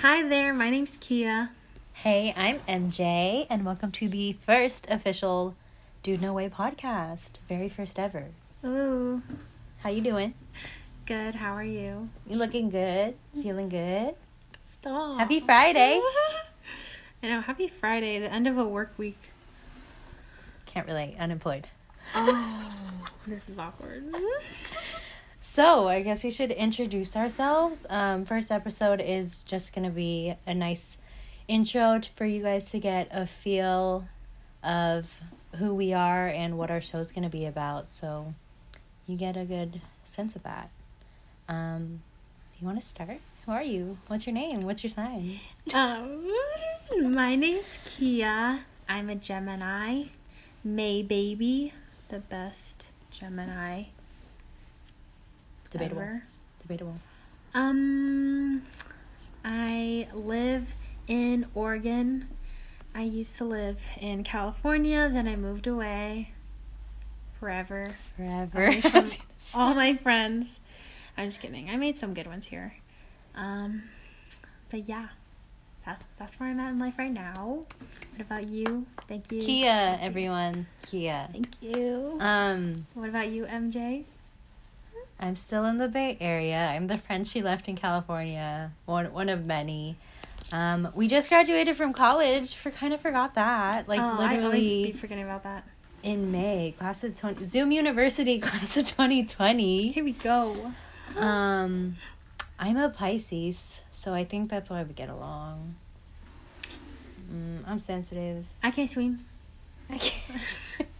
Hi there, my name's Kia. Hey, I'm MJ, and welcome to the first official Dude No Way podcast. Very first ever. Ooh, How you doing? good. How are you? You looking good? Feeling good? Stop. Happy Friday! I know. Happy Friday, the end of a work week. Can't relate. Unemployed. Oh, this is awkward. So, I guess we should introduce ourselves. Um, first episode is just gonna be a nice intro for you guys to get a feel of who we are and what our show's gonna be about. So, you get a good sense of that. Um, you want to start? Who are you? What's your name? What's your sign? Um, my name's Kia. I'm a Gemini. May baby, the best Gemini Debatable. ever. Debatable. Um, I live in Oregon. I used to live in California, then I moved away forever. Forever. Away from all my friends. I'm just kidding. I made some good ones here. Um, but yeah, that's that's where I'm at in life right now. What about you? Thank you. Kia, everyone. Kia. Thank you. Um, what about you, MJ? I'm still in the Bay Area. I'm the friend she left in California. One one of many. Um, we just graduated from college. For kind of forgot that. Like oh, I always literally be forgetting about that. in May, class of twenty Zoom University class of twenty twenty. Here we go. Um, I'm a Pisces, so I think that's why we get along. Mm, I'm sensitive. I can't swim. I can't.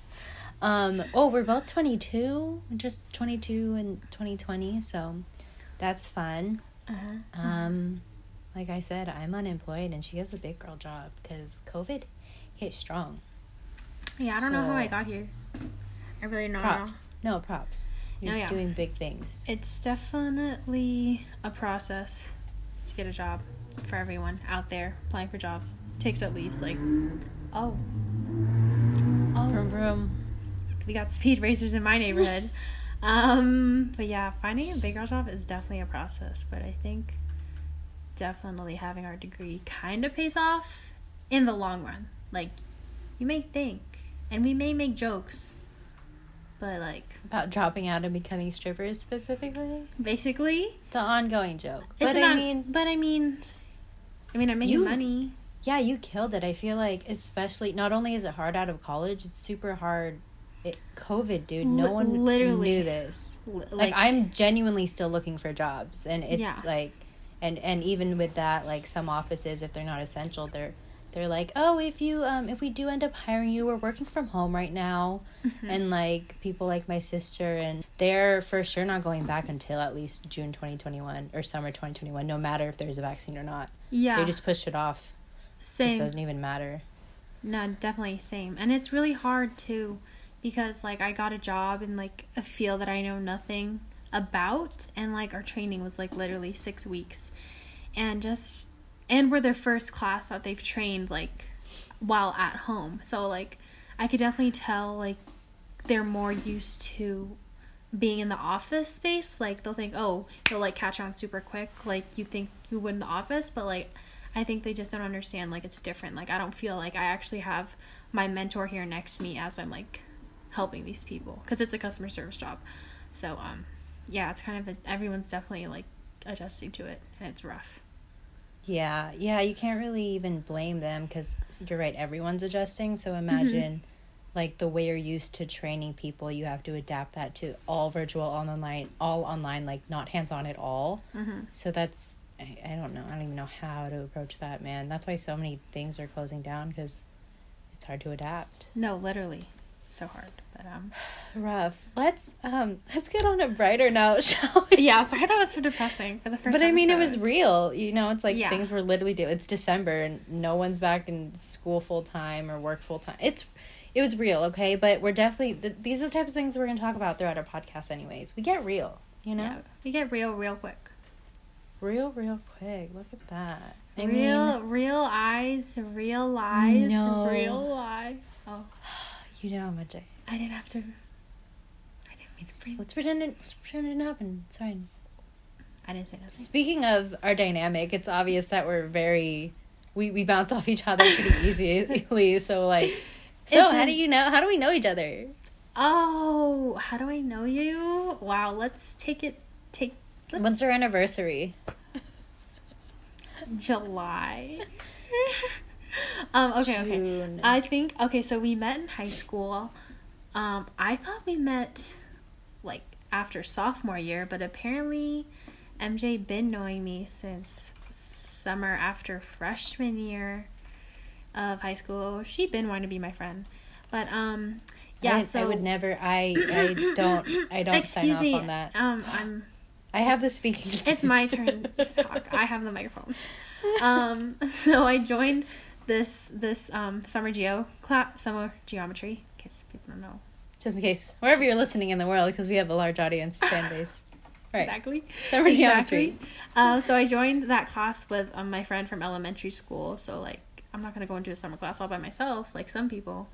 um. Oh, we're both twenty two. Just twenty two and twenty twenty. So, that's fun. Uh-huh. Um, like I said, I'm unemployed, and she has a big girl job because COVID hit strong. Yeah, I don't know how I got here. I really don't know. Props. No props. You're Oh, yeah. doing big things. It's definitely a process to get a job for everyone out there applying for jobs. takes at least like oh oh Vroom vroom. We got speed racers in my neighborhood. um, but yeah, finding a big girl job is definitely a process. But I think definitely having our degree kind of pays off in the long run. Like you may think, and we may make jokes, but like About dropping out and becoming strippers specifically. basically, The ongoing joke. But I mean, but I mean, I mean, I'm making You- money. yeah, you killed it. I feel like, especially, not only is it hard out of college, it's super hard. It, COVID, dude. No one literally. knew this. L- Like, I'm genuinely still looking for jobs, and it's Yeah. like, and and even with that, like some offices, if they're not essential, they're they're like, oh, if you um if we do end up hiring you, we're working from home right now, Mhm. and like people like my sister, and they're for sure not going back until at least June twenty twenty one or summer twenty twenty one, no matter if there's a vaccine or not. yeah, They just pushed it off. same. Just doesn't even matter. No, definitely same. And it's really hard too because like I got a job in like a field that I know nothing about and like our training was like literally 6 weeks. And just and we're their first class that they've trained like while at home. So like I could definitely tell like they're more used to being in the office space. Like they'll think, "Oh, they'll like catch on super quick like you think you would in the office," but like I think they just don't understand like it's different. Like I don't feel like I actually have my mentor here next to me as I'm like helping these people because it's a customer service job. So um yeah, it's kind of a, everyone's definitely like adjusting to it and it's rough. Yeah, yeah, you can't really even blame them because you're right, everyone's adjusting. So imagine like the way you're used to training people, you have to adapt that to all virtual, all online, all online, like not hands on at all. Mhm. So that's, I, I don't know, I don't even know how to approach that, man. That's why so many things are closing down because it's hard to adapt. No, literally. So hard. But um Rough. Let's um let's get on a brighter note, shall we? yeah, sorry that was so depressing for the first But I mean, it was real. You know, it's like Yeah. things were literally do. It's December and no one's back in school full time or work full time. It's, it was real, okay. But we're definitely th- these are the types of things we're gonna talk about throughout our podcast. Anyways, we get real. You know, Yeah, we get real real quick. real, real quick. Look at that. I real mean, real eyes, real lies, No. real lies. Oh, you know how much I. I didn't have to I didn't mean to Let's, bring let's pretend it. Let's pretend it didn't happen. It's fine. I didn't say nothing. Speaking of our dynamic, it's obvious that we're very we, we bounce off each other pretty easily. So like So It's how do you know how do we know each other? Oh, how do I know you? Wow, let's take it. Take let's When's our anniversary? July. um. Okay. Okay. I think okay. So we met in high school. Um. I thought we met like after sophomore year, but apparently, MJ been knowing me since summer after freshman year of high school. She been wanting to be my friend, but um. Yeah. I, so I would never I I don't I don't Excuse sign me. off on that. Um. I'm. I have the speaking It's my turn to talk. I have the microphone. Um, so I joined this this um, summer geo class, summer geometry. In case people don't know Just in case. Wherever you're listening in the world, because we have a large audience fan base. Right. exactly. Summer geometry. Uh, so I joined that class with um, my friend from elementary school. So like, I'm not gonna go into a summer class all by myself like some people.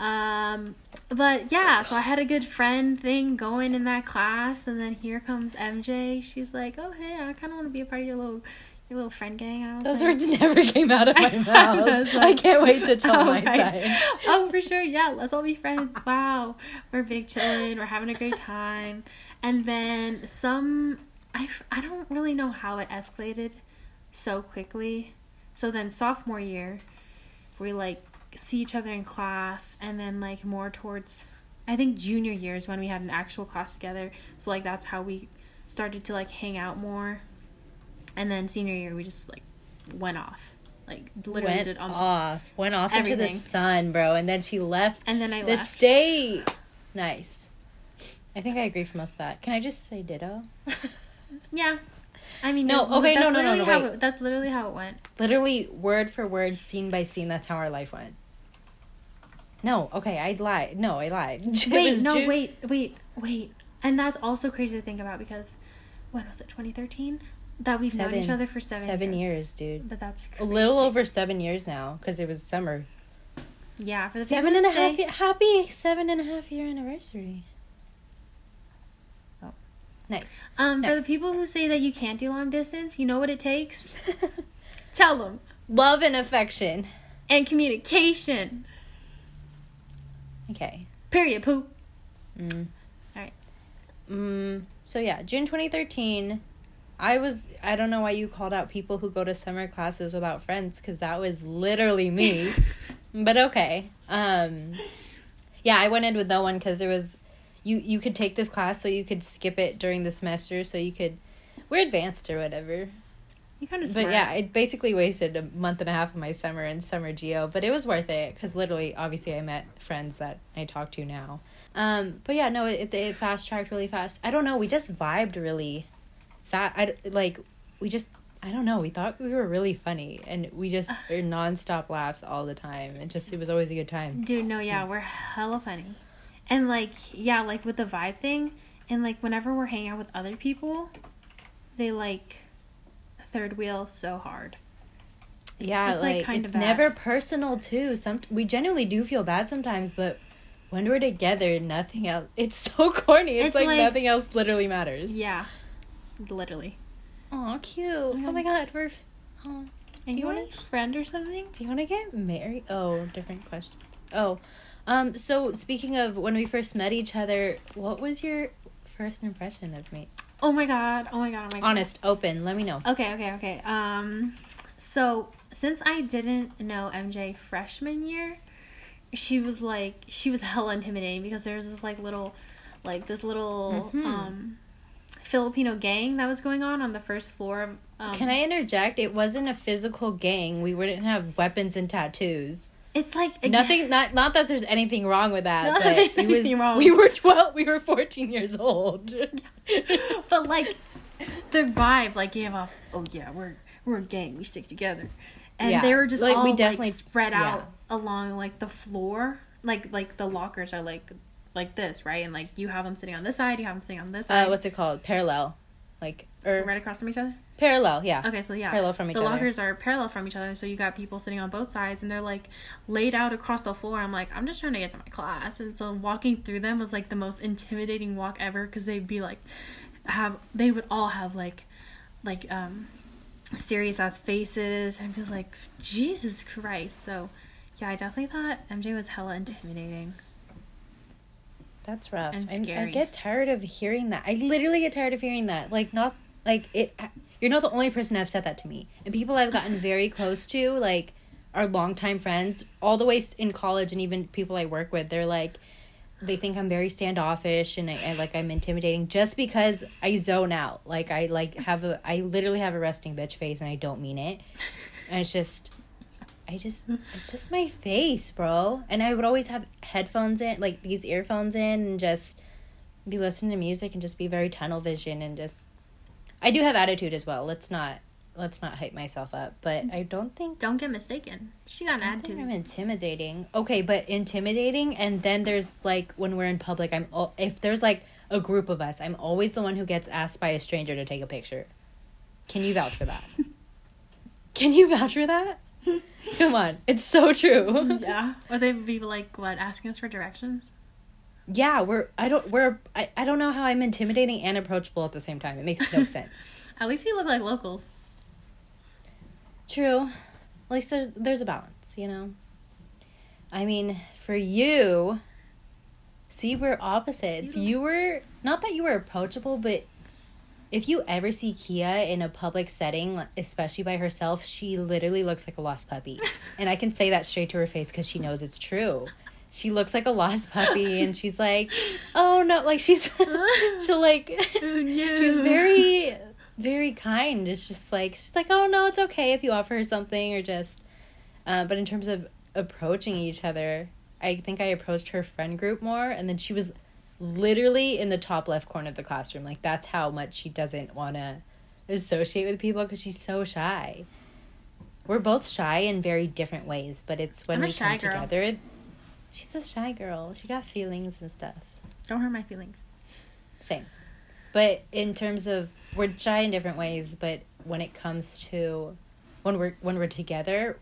Um, but yeah, so I had a good friend thing going in that class, and then here comes MJ. She's like, "Oh hey, I kind of want to be a part of your little your little friend gang." I was Those like, words never came out of my mouth. I like, can't wait to tell oh, my right. side. oh, for sure. Yeah, let's all be friends. Wow. We're big chilling. We're having a great time. And then some, I I don't really know how it escalated so quickly. So then sophomore year, we like see each other in class. And then like more towards, I think junior year is when we had an actual class together. So like that's how we started to like hang out more. And then senior year, we just like went off. Like literally Went did almost. off. Went off into the sun, bro. And then she left And then I the left. state. Nice. I think I agree for most of that. Can I just say ditto? Yeah. I mean, No, okay, that's no, no, no, no, how wait. It, that's literally how it went. Literally, word for word, scene by scene, that's how our life went. No, okay, I lied. No, I lied. Wait, no, June- wait, wait, wait. And that's also crazy to think about because when was it? 2013? That we've known each other for seven, Seven years. years, dude. But that's A little over seven years now, because it was summer. Yeah, for the seven and a half people and a who half. say- ye- happy seven and a half year anniversary. Oh. nice. Um, for the people who say that you can't do long distance, you know what it takes? Tell them. Love and affection. And communication. Okay. Period. Poop. Mm. Alright. Mm, so yeah, June 2013. I was I don't know why you called out people who go to summer classes without friends because that was literally me. but okay. Um yeah, I went in with no one because there was you you could take this class so you could skip it during the semester so you could we're advanced or whatever. You kind of. But yeah, it basically wasted a month and a half of my summer in summer geo, but it was worth it because literally, obviously, I met friends that I talk to now. Um, but yeah, no, it it fast tracked really fast. I don't know, we just vibed really fast. I like we just I don't know. We thought we were really funny, and we just were nonstop laughs all the time. It just it was always a good time. Dude, no, yeah, we're hella funny. And like, yeah, like with the vibe thing, and like whenever we're hanging out with other people, they like third wheel so hard. Yeah, It's, like, like, kinda it's bad. never personal too. Some we genuinely do feel bad sometimes, but when we're together, nothing else. It's so corny. It's, It's like, like- nothing else literally matters. Yeah, literally. Oh, cute. Oh my god, we're. f- Oh. Do you you want a friend or something? Do you want to get married? Oh, different questions. Oh, um. So speaking of when we first met each other, what was your first impression of me? Oh my god! Oh my god! Oh my god! Honest, open. Let me know. Okay, okay, okay. Um, so since I didn't know MJ freshman year, she was like she was hella intimidating because there was this like little, like this little Mhm. um, Filipino gang that was going on on the first floor of. Um, Can I interject? It wasn't a physical gang. We wouldn't have weapons and tattoos. It's like again- Nothing. Not not that there's anything wrong with that. Not but that it was. wrong. We were twelve. We were fourteen years old. but like the vibe like gave off oh yeah we're we're a gang we stick together and Yeah, they were just like, all we like definitely- spread yeah. out along like the floor like like the lockers are like like this right and like you have them sitting on this side you have them sitting on this side uh, what's it called? Parallel, like or right across from each other parallel. Yeah. okay so yeah Parallel from each the other. lockers are parallel from each other so you got people sitting on both sides and they're like laid out across the floor i'm like i'm just trying to get to my class and so walking through them was like the most intimidating walk ever because they'd be like have they would all have like like um serious ass faces. I'm just like Jesus Christ. So yeah, I definitely thought MJ was hella intimidating. That's rough. And I'm- I get tired of hearing that. I literally get tired of hearing that. Like not like it. You're not the only person have said that to me. And people I've gotten very close to, like our longtime friends, all the way in college, and even people I work with, they're like, they think I'm very standoffish and I, I like I'm intimidating just because I zone out. Like I like have a I literally have a resting bitch face and I don't mean it. And it's just I just it's just my face, bro. And I would always have headphones in, like these earphones in and just be listening to music and just be very tunnel vision and just I do have attitude as well. Let's not let's not hype myself up, but I don't think Don't get mistaken. She got an I don't think attitude. I'm intimidating. Okay, but intimidating, and then there's like when we're in public, I'm if there's like a group of us, I'm always the one who gets asked by a stranger to take a picture. Can you vouch for that? Can you vouch for that? Come on, it's so true. yeah. Or they'd be like, what, asking us for directions? yeah, we're I don't we're I, I don't know how I'm intimidating and approachable at the same time. It makes no sense. At least you look like locals. True. At least there's there's a balance, you know. I mean, for you, see, we're opposites. You- You were not that you were approachable, but if you ever see Kia in a public setting, especially by herself, she literally looks like a lost puppy, and I can say that straight to her face because she knows it's true. She looks like a lost puppy, and she's like, "Oh no!" Like she's she'll like Oh, no. she's very very kind it's just like she's like oh no it's okay if you offer her something or just uh, but in terms of approaching each other i think i approached her friend group more and then she was literally in the top left corner of the classroom like that's how much she doesn't want to associate with people because she's so shy we're both shy in very different ways but it's when we shy come girl. together she's a shy girl she got feelings and stuff Don't hurt my feelings. same. But in terms of we're shy in different ways, but when it comes to when we're when we're together,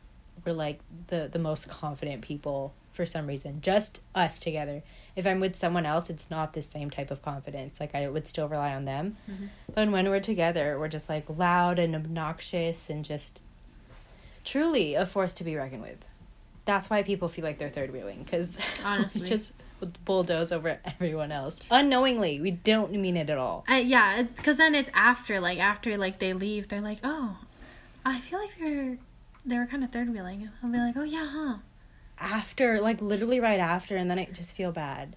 we're like the the most confident people for some reason. Just us together. If I'm with someone else, it's not the same type of confidence. Like I would still rely on them. Mhm. But when we're together, we're just like loud and obnoxious and just truly a force to be reckoned with. That's why people feel like they're third wheeling because Honestly. just bulldoze over everyone else unknowingly. We don't mean it at all. I, yeah, because then it's after, like, after, like, they leave, they're like, oh, I feel like they're, they were kind of third wheeling. I'll be like, oh, yeah, huh? After, like literally right after, and then I just feel bad.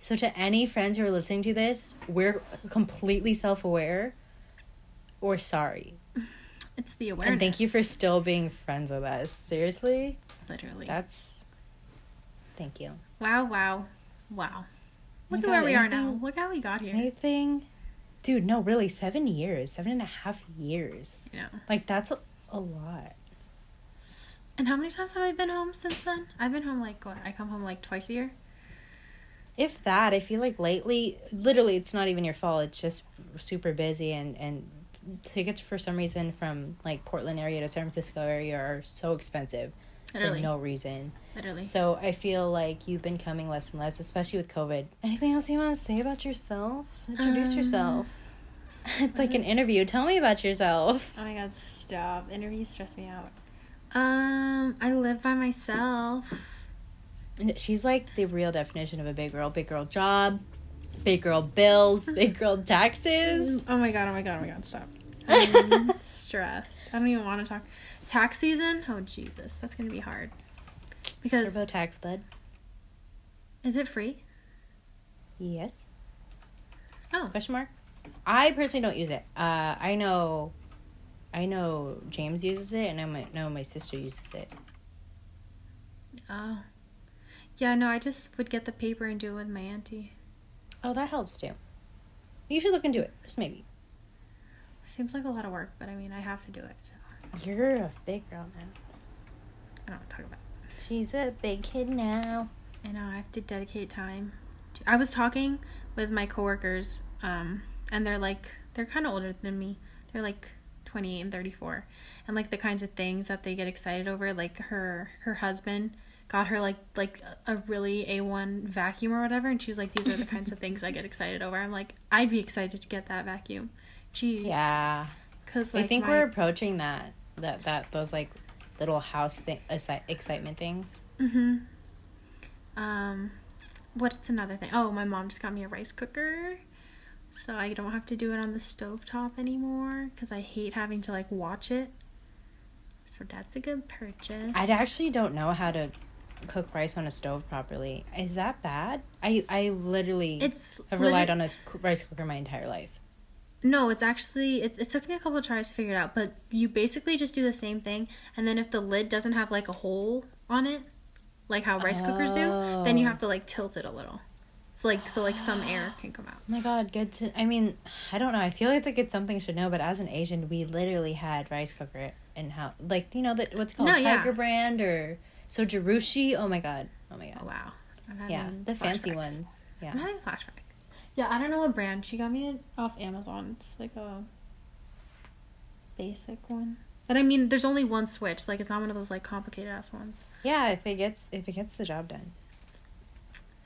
So to any friends who are listening to this, we're completely self aware. Or sorry, It's the awareness. and thank you for still being friends with us. Seriously, Literally. that's. Thank you. Wow, wow, wow. Look at where we are now. Look how we got here. Anything, dude? No, really, seven years, seven and a half years. Know. Like that's a, a lot. And how many times have I been home since then? I've been home like what? I come home like twice a year. If that, I feel like lately, literally, it's not even your fault. It's just super busy, and and tickets for some reason from like Portland area to San Francisco area are so expensive Literally. for no reason. Literally. So I feel like you've been coming less and less, especially with COVID. Anything else you want to say about yourself? Introduce Um, yourself. It's like an interview. Tell me about yourself. Oh my god, stop. Interviews stress me out. Um, I live by myself. She's like the real definition of a big girl. Big girl job, big girl bills, big girl taxes. Oh my god, oh my god, oh my god, stop. I'm stressed. I don't even want to talk. Tax season? Oh Jesus, that's gonna be hard. Because TurboTax, bud. is it free? Yes. Oh, Question mark. I personally don't use it. Uh, I know, I know James uses it, and I might know my sister uses it. oh. Yeah, no, I just would get the paper and do it with my auntie. Oh, that helps too. You should look into it, just maybe. Seems like a lot of work, but I mean, I have to do it. So You're a big girl now. I don't talk about. It. She's a big kid now. I know I have to dedicate time. To, I was talking with my coworkers, um, and they're like they're kind of older than me. They're like 28 and 34, and like the kinds of things that they get excited over. Like her her husband got her like like a really A1 vacuum or whatever and she was like these are the kinds of things I get excited over. I'm like I'd be excited to get that vacuum. Jeez. Yeah. Cuz I think my- we're approaching that that that those like little house thing excitement things. Mhm. Um what's another thing? Oh, my mom just got me a rice cooker. So I don't have to do it on the stovetop anymore cuz I hate having to like watch it. So that's a good purchase. I actually don't know how to cook rice on a stove properly. Is that bad? I I literally it's have relied on a rice cooker my entire life. No, it's actually it, it took me a couple of tries to figure it out, but you basically just do the same thing and then if the lid doesn't have like a hole on it, like how rice cookers do, then you Oh. have to like tilt it a little. So like so like some air can come out. Oh my god, good to. I mean, I don't know. I feel like like it's something I should know, but as an Asian, we literally had rice cooker in how like you know that what's it called No, yeah. Tiger Brand or Zojirushi. Oh my god. Oh my god. Oh wow. Yeah, having the fancy flashbacks. ones. I'm Yeah. having a flashback. Yeah, I don't know what brand. She got me it off Amazon. It's like a basic one. But I mean, there's only one switch. Like it's not one of those like complicated ass ones. Yeah, if it gets if it gets the job done.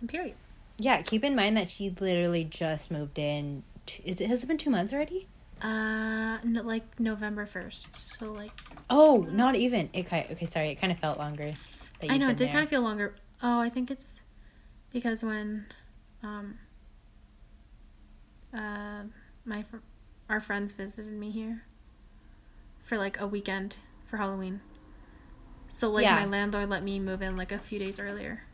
And period. Yeah, keep in mind that she literally just moved in. T- is it has it been two months already? Uh, no, like November first. So like Oh, not even. It kind okay. Sorry, it kind of felt longer. That I know it did been kind of feel longer. Oh, I think it's because when um uh my fr- our friends visited me here for like a weekend for Halloween. So like Yeah. my landlord let me move in like a few days earlier.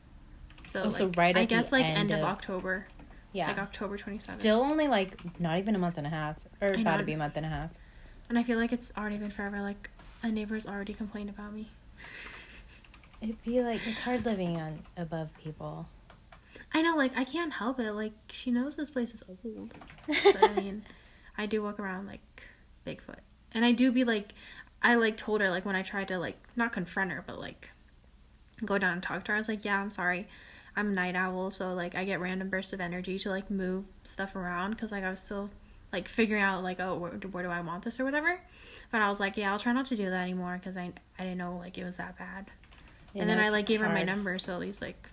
So, Oh, like, so right I guess like end end of, of- October, Yeah. like October 27th. Still only like not even a month and a half, or I about know. to be a month and a half. and I feel like it's already been forever like a neighbor's already complained about me. It'd be like it's hard living on above people. I know, like I can't help it. Like she knows this place is old. But I mean, I do walk around like Bigfoot, and I do be like, I like told her like when I tried to like not confront her, but like go down and talk to her. I was like, yeah, I'm sorry, I'm a night owl, so like I get random bursts of energy to like move stuff around because like I was still like figuring out like oh where, where do I want this or whatever. But I was like, yeah, I'll try not to do that anymore because I I didn't know like it was that bad. You and then I like gave her my number, so at least like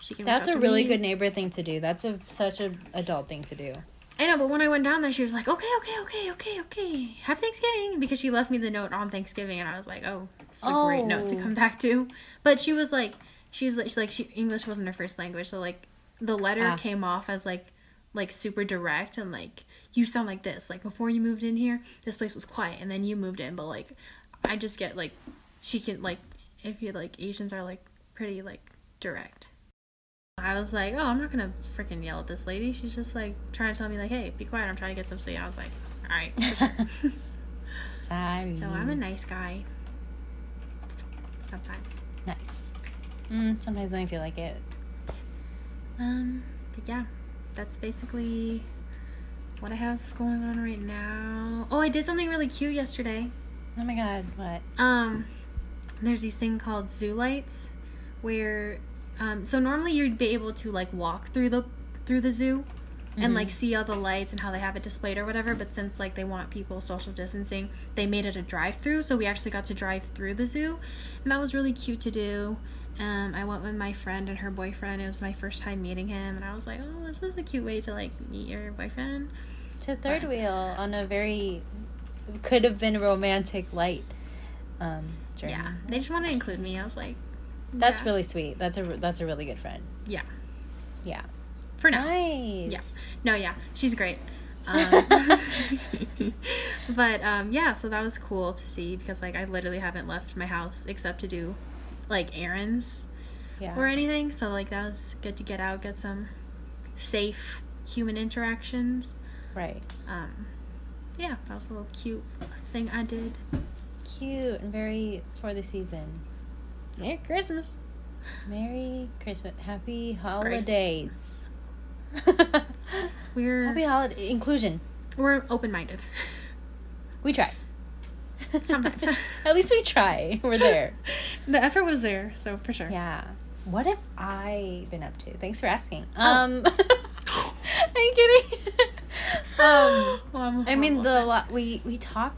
she can. That's a really me. good neighbor thing to do. That's a such a adult thing to do. I know, but when I went down there, she was like, "Okay, okay, okay, okay, okay. Have Thanksgiving," because she left me the note on Thanksgiving, and I was like, "Oh, it's a great note to Oh. come back to." But she was like, she was like, she, like, she English wasn't her first language, so like the letter Ah. came off as like like super direct and like you sound like this. Like before you moved in here, this place was quiet, and then you moved in, but like I just get like she can like if you like Asians are like pretty like direct. I was like, oh, I'm not gonna freaking yell at this lady. She's just like trying to tell me like, hey, be quiet. I'm trying to get some sleep. I was like, all right. sure." Sorry. so I'm a nice guy. Sometimes. nice. Mm, sometimes when I feel like it. Um, but yeah, that's basically what I have going on right now. Oh, I did something really cute yesterday. Oh my god, what? Um, there's these thing called zoo lights, where, um, so normally you'd be able to like walk through the through the zoo, and like see all the lights and how they have it displayed or whatever. But since like they want people social distancing, they made it a drive through, so we actually got to drive through the zoo, and that was really cute to do. Um, I went with my friend and her boyfriend. It was my first time meeting him, and I was like, "Oh, this is a cute way to like meet your boyfriend." To third But- wheel on a very could have been romantic light um journey. Yeah, they just want to include me. I was like, That's yeah. really sweet. That's a that's a really good friend. yeah Yeah. for now. Nice. Yeah. No, yeah, she's great. Um, but um, yeah, so that was cool to see because like I literally haven't left my house except to do like errands Yeah. or anything. So like that was good to get out, get some safe human interactions. Right. Um, yeah, that was a little cute thing I did. Cute and very for the season. Merry Christmas. Merry Christmas. Happy holidays. We're Happy holiday inclusion. we're open minded. We try. Sometimes. At least we try. We're there. the effort was there, so for sure. Yeah. What have I been up to? Thanks for asking. Oh. Um Are you kidding? um Well, I'm mean the at lo- we we talk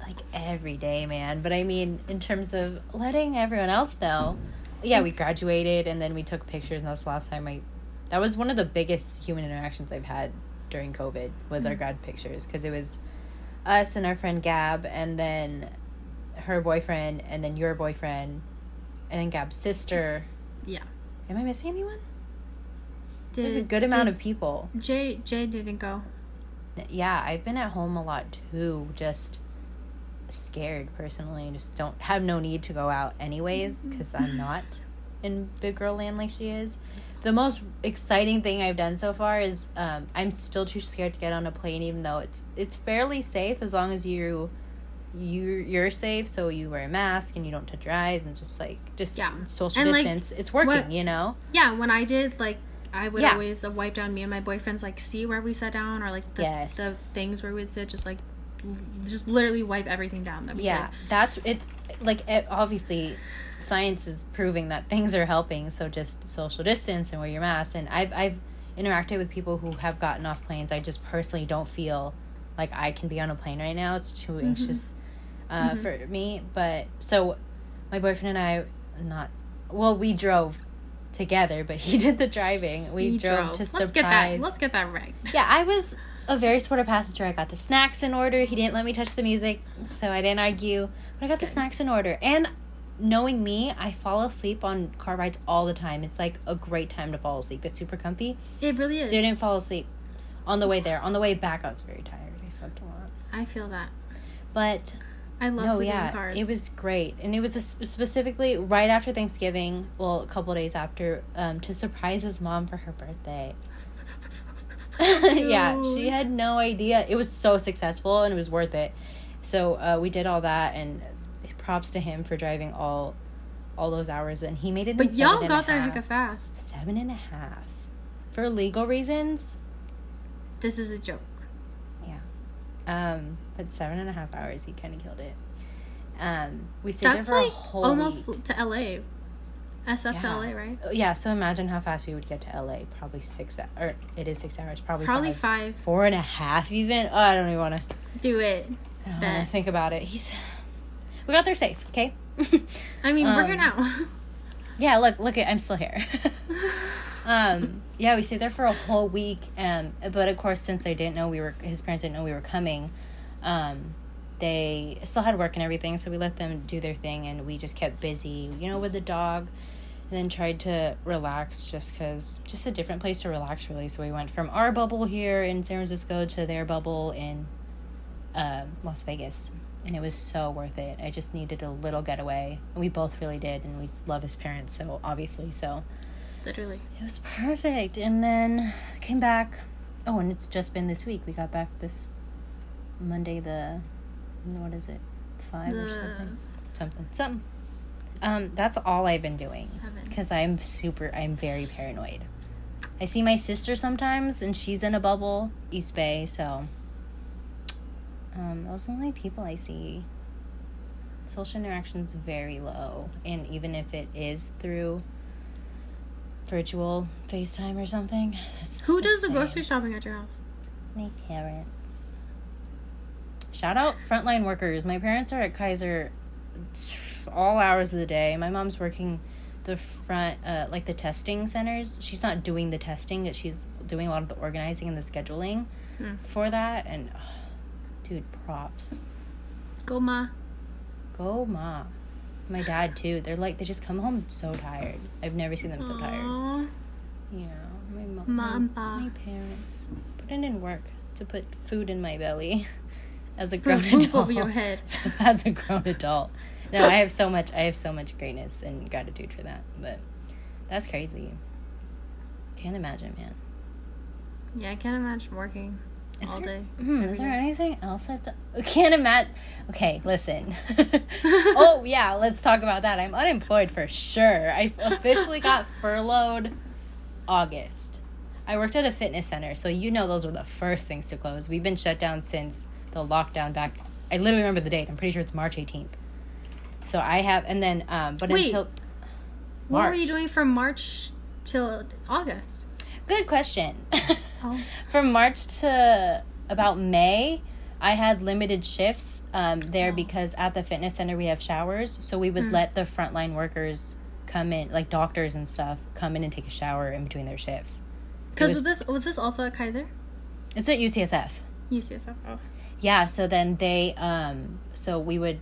like every day, man, but I mean in terms of letting everyone else know yeah, we graduated and then we took pictures, and that's the last time I. That was one of the biggest human interactions I've had during COVID was our Mhm. grad pictures because it was us and our friend Gab, and then her boyfriend, and then your boyfriend, and then Gab's sister. Yeah. Am I missing anyone? Did, There's a good amount did- of people. Jay Jay didn't go. Yeah, I've been at home a lot too, just scared personally. and Just don't have no need to go out anyways mm-hmm. because I'm not in big girl land like she is. The most exciting thing I've done so far is um, I'm still too scared to get on a plane, even though it's it's fairly safe as long as you you you're safe. So you wear a mask and you don't touch your eyes and just like just Yeah. social And, like, distance. it's working, what- you know. Yeah, when I did like I would Yeah. always wipe down me and my boyfriend's like see where we sat down or like the, Yes. the things where we'd sit just like just literally wipe everything down that we yeah could. that's it's like it, obviously science is proving that things are helping so just social distance and wear your mask and i've i've interacted with people who have gotten off planes i just personally don't feel like i can be on a plane right now it's too anxious uh, Mhm. for me but so my boyfriend and i not well we drove together but he did the driving we He drove, to Let's surprise get that. Let's get that right. yeah, I was a very supportive passenger. I got the snacks in order. He didn't let me touch the music, so I didn't argue. But I got the snacks in order. And knowing me, I fall asleep on car rides all the time. It's like a great time to fall asleep. It's super comfy. It really is. Didn't fall asleep on the way there. On the way back, I was very tired. I slept a lot. I feel that. But I love no, sleeping yeah, in cars. it was great, and it was a, specifically right after Thanksgiving. Well, a couple days after, um, to surprise his mom for her birthday. yeah, she had no idea. It was so successful and it was worth it. So uh, we did all that, and props to him for driving all all those hours, and he made it. But y'all got there half. hecka fast. Seven and a half for legal reasons. This is a joke. Yeah, um, but seven and a half hours, he kind of killed it. Um, we stayed That's there for like a whole almost week. to LA. SF to LA, right? Yeah, so imagine how fast we would get to LA. Probably six, or it is six hours. Probably Probably five. five. Four and a half, even. Oh, I don't even want to. Do it. I don't think about it. He's. We got there safe. Okay. I mean, we're here Um, now. Yeah, look, look, at I'm still here. um, yeah, we stayed there for a whole week. Um, but of course, since they didn't know we were, his parents didn't know we were coming. Um, they still had work and everything, so we let them do their thing, and we just kept busy, you know, with the dog, and then tried to relax, just cause just a different place to relax, really. So we went from our bubble here in San Francisco to their bubble in um, Las Vegas, and it was so worth it. I just needed a little getaway. We both really did, and we love his parents, so obviously, so Literally. it was perfect. And then came back. Oh, and it's just been this week. We got back this Monday. The what is it? Five or something. Something. Something. Um, that's all I've been doing because I'm super. I'm very paranoid. I see my sister sometimes, and she's in a bubble, East Bay. So, um, those are the only people I see. Social interaction's very low, and even if it is through virtual FaceTime or something, Who does the same. grocery shopping at your house? My parents. Shout out frontline workers. My parents are at Kaiser all hours of the day. My mom's working the front, uh, like the testing centers. She's not doing the testing, but she's doing a lot of the organizing and the scheduling Hmm. for that. And, dude, props. Go ma. Go, ma. My dad, too. They're like, they just come home so tired. I've never seen them so tired. Aw. Yeah, my mom, and my, my parents put it in work to put food in my belly as a grown adult. over your head. as a grown adult. No, I have so much. I have so much greatness and gratitude for that. But that's crazy. Can't imagine, man. Yeah, I can't imagine working Is all there, day. Hmm, is there day. anything else I've done? I can't imagine. Okay, listen. oh yeah, let's talk about that. I'm unemployed for sure. I officially got furloughed August. I worked at a fitness center, so you know those were the first things to close. We've been shut down since the lockdown back. I literally remember the date. I'm pretty sure it's March 18th. So I have, and then, um, but Wait. until What were you doing from March till August? Good question. Oh. From March to about May, I had limited shifts um, there Oh. because at the fitness center we have showers, so we would Mm. let the frontline workers come in, like doctors and stuff, come in and take a shower in between their shifts. Because was- was this was this also at Kaiser? It's at UCSF. UCSF. Oh. Yeah, so then they um so we would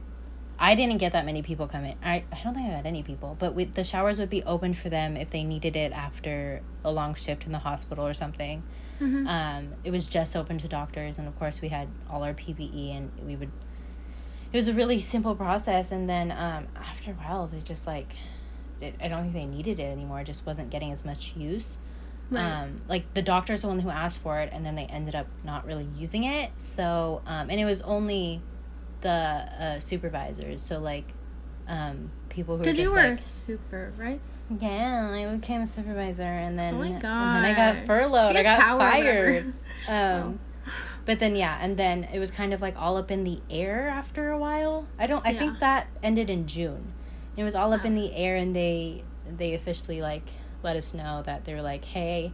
I didn't get that many people come in. I, I don't think I got any people, but we, the showers would be open for them if they needed it after a long shift in the hospital or something. Mhm. Um, it was just open to doctors, and of course we had all our PPE, and we would. It was a really simple process, and then um, after a while, they just like, it, I don't think they needed it anymore. It just wasn't getting as much use. Right. Um, like the doctor's the one who asked for it, and then they ended up not really using it. So, um, and it was only the uh, supervisors. So like, um, people who were Because you were like, super, right? yeah, I became a supervisor, and then Oh my and then I got furloughed. I got fired. Um, but then yeah, and then it was kind of like all up in the air after a while. I don't. I Yeah. think that ended in June. It was all up in Oh. the air, and they they officially like let us know that they were like, hey,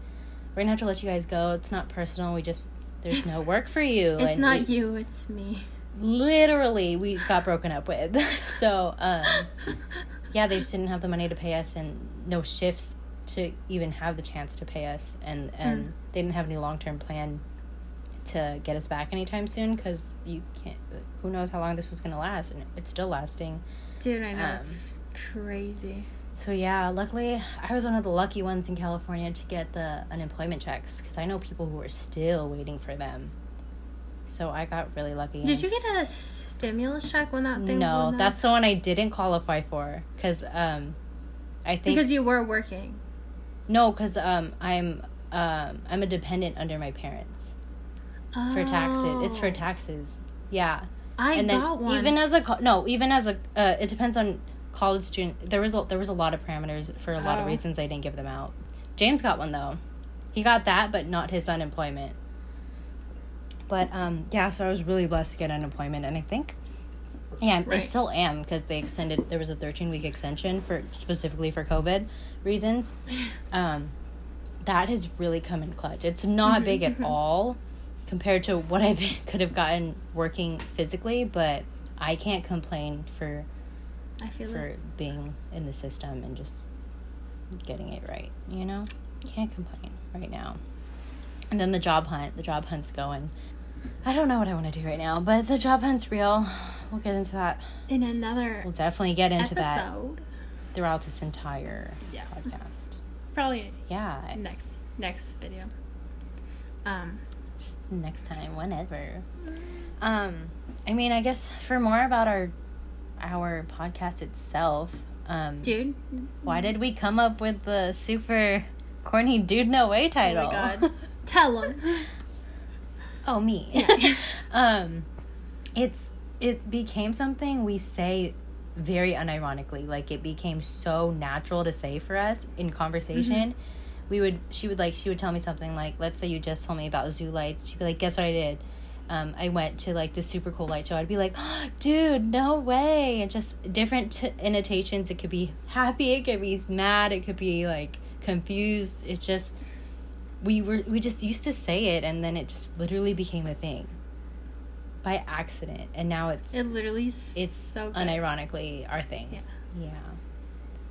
we're gonna have to let you guys go. It's not personal. We just there's It's- no work for you. It's And not we- you, it's me. Literally we got broken up with so um yeah they just didn't have the money to pay us and no shifts to even have the chance to pay us and and Mm. they didn't have any long-term plan to get us back anytime soon because you can't who knows how long this was going to last and it's still lasting Dude, I know. Um, it's crazy. so yeah luckily i was one of the lucky ones in california to get the unemployment checks because i know people who are still waiting for them so i got really lucky Did you get a stimulus check when that thing No, that that's the one I didn't qualify for because um, I think because you were working. no, because um, I'm um, I'm a dependent under my parents for taxes. It's for Oh. taxes. Yeah, I and then got one. even as a co- no, even as a uh, it depends on college student. There was a, there was a lot of parameters for a lot of Oh. reasons I didn't give them out. James got one though. He got that, but not his unemployment. But um, yeah, so I was really blessed to get an unemployment, and I think, yeah, I still am because they extended. There was a thirteen week extension for specifically for COVID reasons. Um, that has really come in clutch. It's not Mhm, big at mhm. all compared to what I could have gotten working physically, but I can't complain for I feel for it. being in the system and just getting it right. You know, can't complain right now. And then the job hunt. The job hunt's going. I don't know what I want to do right now, but the job hunt's real. We'll get into that. In another We'll definitely get into that throughout this entire Yeah. podcast. Probably Yeah, next next video. Um next time, whenever. Um, I mean, I guess for more about our our podcast itself, um, dude. why did we come up with the super corny "Dude No Way" title? Oh my god. Tell them. Oh, me. Yeah. um, it's it became something we say very unironically. Like it became so natural to say for us in conversation. Mm-hmm. We would she would like she would tell me something like, let's say you just told me about zoo lights. She'd be like, guess what I did. Um, I went to like this super cool light show. I'd be like, oh, dude, no way! And just different t- annotations. It could be happy. It could be mad. It could be like confused. It's just we were we just used to say it and then it just literally became a thing by accident and now it's It literally it's so good. unironically our thing Yeah. yeah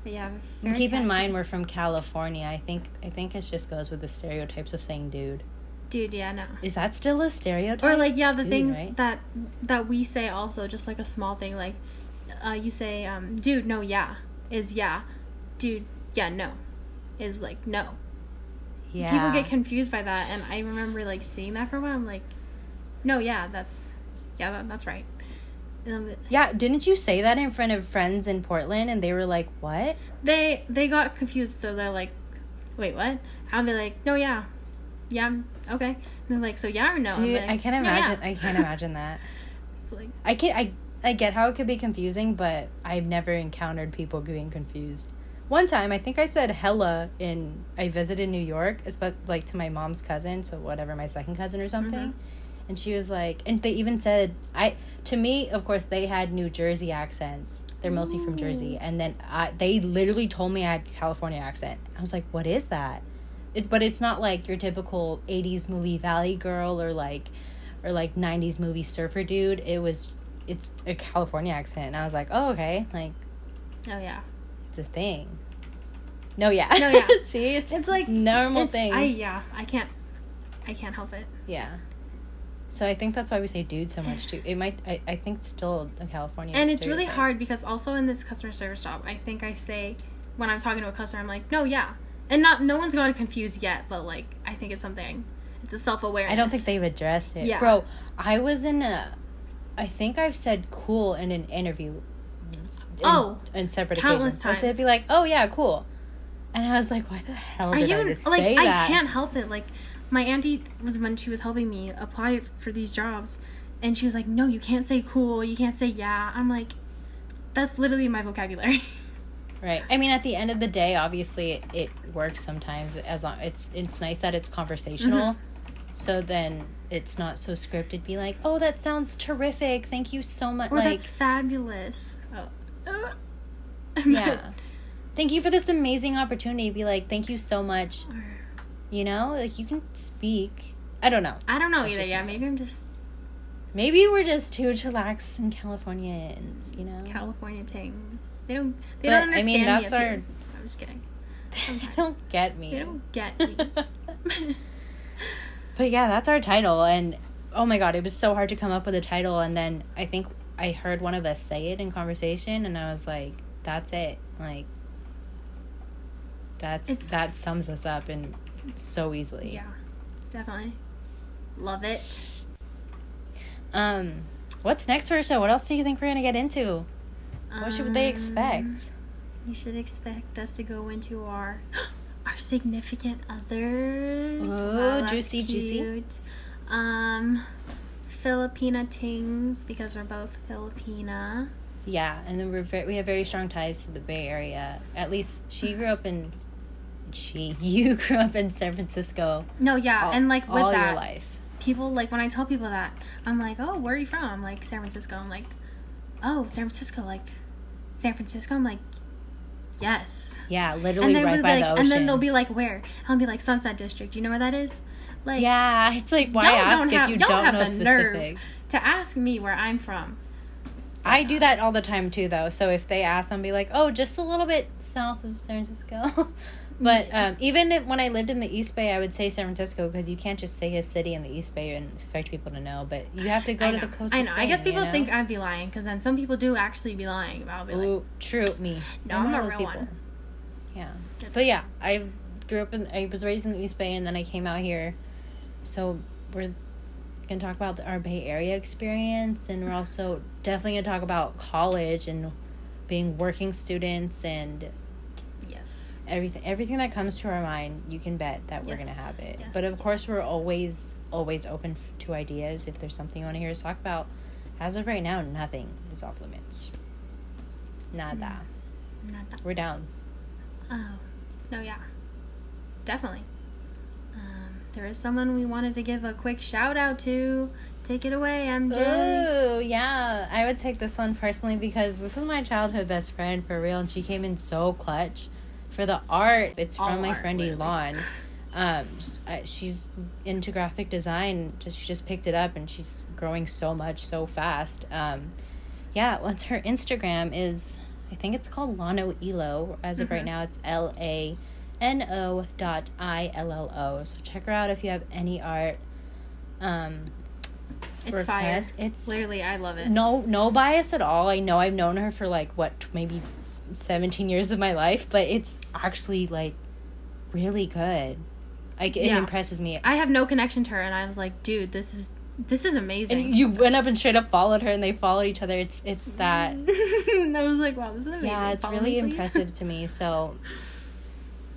Yeah. and keep in mind we're from california i think i think it just goes with the stereotypes of saying dude Dude, yeah, no. is that still a stereotype Or like yeah, the Dude, things right? that that we say also just like a small thing like uh, you say um dude no yeah is yeah dude yeah no is like no yeah people get confused by that and i remember like seeing that for a while i'm like no yeah that's yeah that, that's right. Yeah didn't you say that in front of friends in portland and they were like what? They they got confused so they're like wait what? I'll be like no yeah yeah okay. And they're like so yeah or no? Dude like, i can't "No, yeah." imagine i can't imagine that. Like I can I I get how it could be confusing, but I've never encountered people being confused. One time, I think I said hella in I visited New York, but like to my mom's cousin, so whatever, my second cousin or something. Mhm. And she was like, and they even said I to me, of course, they had New Jersey accents. They're mostly from Jersey, and then I, they literally told me I had California accent. I was like, what is that? It's but it's not like your typical '80s movie Valley Girl or like or like 90s movie surfer dude it was it's a california accent and i was like oh okay like oh yeah it's a thing No, yeah. No, yeah. See, it's It's like normal it's- things. I yeah, I can't, I can't help it. yeah. So I think that's why we say dude so much too. It might. I, I think it's still a California. And it's really hard because also in this customer service job, I think I say when I'm talking to a customer, I'm like, no, yeah, and not no one's gotten confused yet, but like I think it's something. It's a self awareness. I don't think they've addressed it. Yeah. Bro, I was in a. I think I've said cool in an interview. in- Oh, in separate countless occasions. So they'd be like, "Oh yeah, cool," and I was like, "Why the hell Are did you I just like say I that?" can't help it. Like my auntie was when she was helping me apply for these jobs, and she was like, "No, you can't say cool. You can't say yeah." I'm like, that's literally my vocabulary. Right. I mean, at the end of the day, obviously, it, it works sometimes. As long it's it's nice that it's conversational, Mm-hmm. so then it's not so scripted. Be like, "Oh, that sounds terrific. Thank you so much." or like, that's fabulous. Oh. yeah. Thank you for this amazing opportunity. Be like, "Thank you so much." You know, like you can speak. I don't know. I don't know That's either. Yeah, maybe I'm just Maybe we're just too chillax and Californians. You know. California tings. They don't. They But, don't I understand mean, that's up our- here. I'm just kidding. they don't get me. They don't get me. But yeah, that's our title. And oh my god, it was so hard to come up with a title. And then I think I heard one of us say it in conversation, and I was like, "That's it." Like, that's It's- that sums us up and so easily. yeah, definitely. Love it. Um, what's next for our show? What else do you think we're gonna get into? What should they Um, expect? You should expect us to go into our our significant others. Ooh, that's juicy, juicy. Um, Filipina tings because we're both Filipina. Yeah, and then we're very, we have very strong ties to the Bay Area. At least she grew up in. She you grew up in San Francisco. No, yeah, all, and like with all that, your life. people like when I tell people that, I'm like, oh, where are you from? I'm like San Francisco. I'm like, oh, San Francisco, like San Francisco. I'm like, yes. Yeah, literally right by be the like, ocean. and then they'll be like, where? I'll be like Sunset District. Do you know where that is? Like, yeah, it's like why ask don't if have- you don't have know the nerve. to ask me where I'm from. I do that all the time too, though. So if they ask, I'll be like, "Oh, just a little bit south of San Francisco." but um, even if, when I lived in the East Bay, I would say San Francisco because you can't just say a city in the East Bay and expect people to know. But you have to go to the closest. I know. I guess thing, you people know? think I'd be lying because then some people do actually be lying. about be like, Ooh, true, me. No, I'm I'm a real people. one. Yeah. That's But yeah, I grew up in. I was raised in the East Bay, and then I came out here. So we're gonna talk about our Bay Area experience, and we're also definitely gonna talk about college and being working students and. Everything. Everything that comes to our mind, you can bet that we're Yes. gonna have it. Yes, But of course, we're always always open f- to ideas. If there's something you want to hear us talk about, as of right now, nothing is off limits. Nada. Not that. We're down. Oh, no, yeah, definitely. Um, there is someone we wanted to give a quick shout out to. Take it away, MJ. Ooh, yeah. I would take this one personally because this is my childhood best friend for real, and she came in so clutch for the art. It's All from my art, friend literally. Elon. Um, she's into graphic design. Just she just picked it up, and she's growing so much so fast. Um, yeah. Once her Instagram is, I think it's called Lano Elo. As of right Mhm. now, it's L A N O dot I L L O. So check her out if you have any art. Um, It's fire. It's Literally, I love it. no no bias at all. I know I've known her for like what maybe 17 years of my life, but it's actually like really good. Like it Yeah. impresses me. I have no connection to her, and I was like, dude, this is this is amazing. And you went up and straight up followed her, and they followed each other. It's it's that. I was like, wow, this is amazing. Yeah, it's Follow really me, impressive to me. So,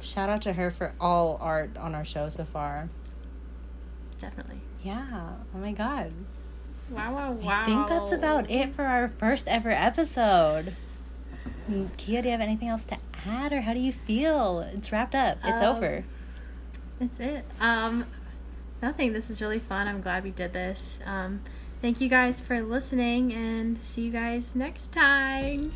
shout out to her for all art on our show so far. Definitely. Yeah. Oh my god. Wow, wow, wow. I think that's about it for our first ever episode. Kia, do you have anything else to add, or how do you feel? It's wrapped up. It's Um, over. That's it. Um, nothing. This is really fun. I'm glad we did this. Um, thank you guys for listening, and see you guys next time.